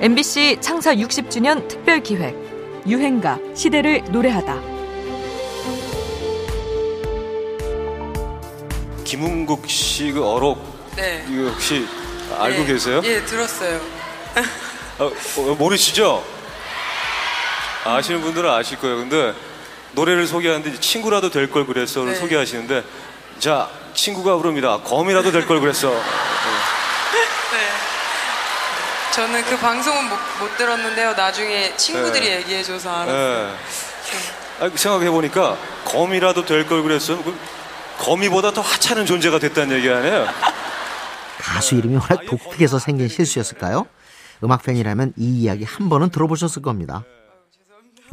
MBC 창사 60주년 특별 기획 유행가 시대를 노래하다. 김은국 씨 그 어록 네. 이거 혹시 알고 네. 계세요? 예, 들었어요. 어, 어, 모르시죠? 아시는 분들은 아실 거예요. 근데 노래를 소개하는데 친구라도 될 걸 그랬어를 네. 소개하시는데 자 친구가 부릅니다. 검이라도 될 걸 그랬어. 네. 저는 그 방송은 못, 못 들었는데요. 나중에 친구들이 네. 얘기해줘서 알았어요. 예. 생각해 보니까 검이라도 될 걸 그랬어. 그럼 거미보다 더 하찮은 존재가 됐다는 얘기 아니에요? 가수 이름이 워낙 독특해서 생긴 실수였을까요? 음악 팬이라면 이 이야기 한 번은 들어보셨을 겁니다.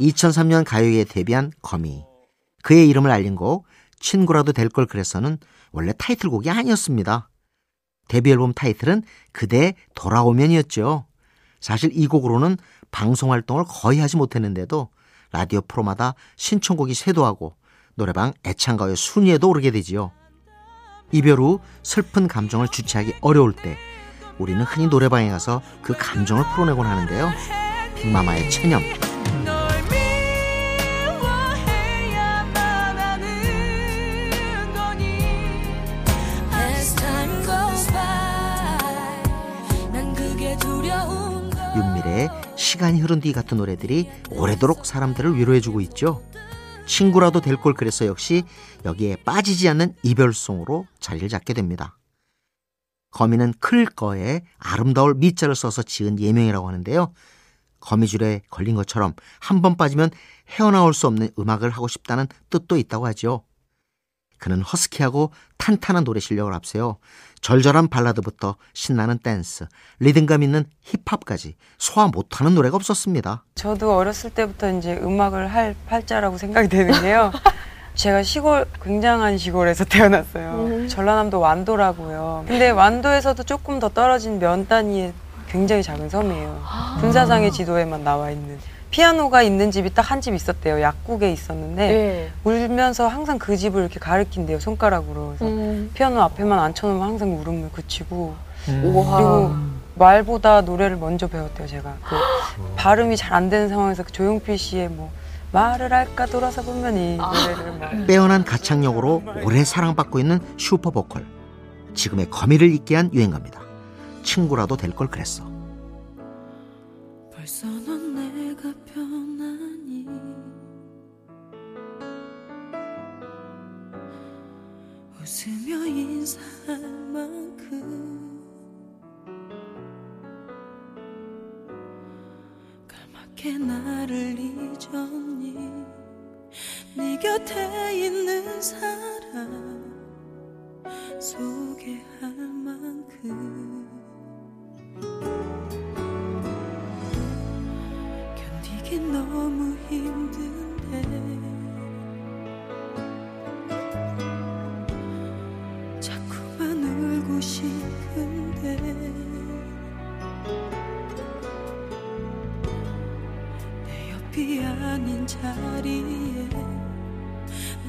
2003년 가요계에 데뷔한 거미. 그의 이름을 알린 곡 친구라도 될 걸 그랬어는 원래 타이틀곡이 아니었습니다. 데뷔 앨범 타이틀은 그대 돌아오면이었죠. 사실 이 곡으로는 방송 활동을 거의 하지 못했는데도 라디오 프로마다 신청곡이 쇄도하고 노래방 애창가요 순위에도 오르게 되지요. 이별 후 슬픈 감정을 주체하기 어려울 때 우리는 흔히 노래방에 가서 그 감정을 풀어내곤 하는데요. 빅마마의 체념, 윤미래의 시간이 흐른 뒤 같은 노래들이 오래도록 사람들을 위로해주고 있죠. 친구라도 될 걸 그래서 역시 여기에 빠지지 않는 이별송으로 자리를 잡게 됩니다. 거미는 클 거에 아름다울 미자를 써서 지은 예명이라고 하는데요. 거미줄에 걸린 것처럼 한 번 빠지면 헤어나올 수 없는 음악을 하고 싶다는 뜻도 있다고 하죠. 그는 허스키하고 탄탄한 노래 실력을 앞세워 절절한 발라드부터 신나는 댄스, 리듬감 있는 힙합까지 소화 못하는 노래가 없었습니다. 저도 어렸을 때부터 이제 음악을 할 팔자라고 생각이 되는데요. 제가 시골 굉장한 시골에서 태어났어요. 전라남도 완도라고요. 근데 완도에서도 조금 더 떨어진 면 단위의 굉장히 작은 섬이에요. 군사상의 지도에만 나와 있는 피아노가 있는 집이 딱 한 집 있었대요. 약국에 있었는데 네. 울면서 항상 그 집을 이렇게 가리킨대요 손가락으로. 그래서 음. 피아노 앞에만 앉혀놓으면 항상 울음을 그치고 우와. 그리고 말보다 노래를 먼저 배웠대요 제가 그 발음이 잘 안 되는 상황에서 그 조용필 씨의 뭐 말을 할까 돌아서 보면 이 노래를 막 빼어난 가창력으로 오래 사랑받고 있는 슈퍼 보컬. 지금의 거미를 잊게 한 유행가입니다. 친구라도 될 걸 그랬어. 웃으며 인사할 만큼. 까맣게 나를 잊었니? 네 곁에 있는 사람 소개 내 옆이 아닌 자리에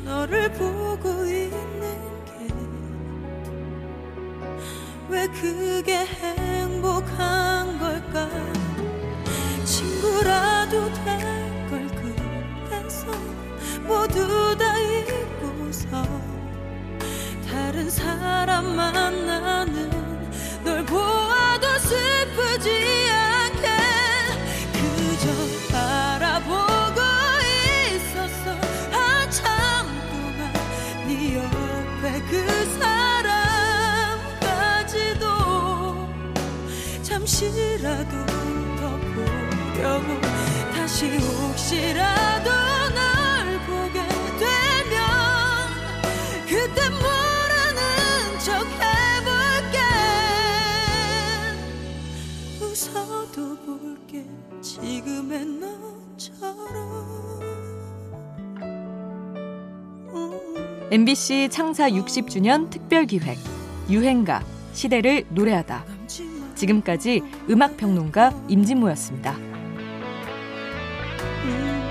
너를 보고 있는 게 왜 그게 행복한 보려고. 다시 혹시라도 널 보게 되면 그때 모르는 척 해볼게. 웃어도 볼게. 지금의 너처럼. 음. MBC 창사 60주년 특별 기획. 유행가. 시대를 노래하다. 지금까지 음악평론가 임진모였습니다. 음,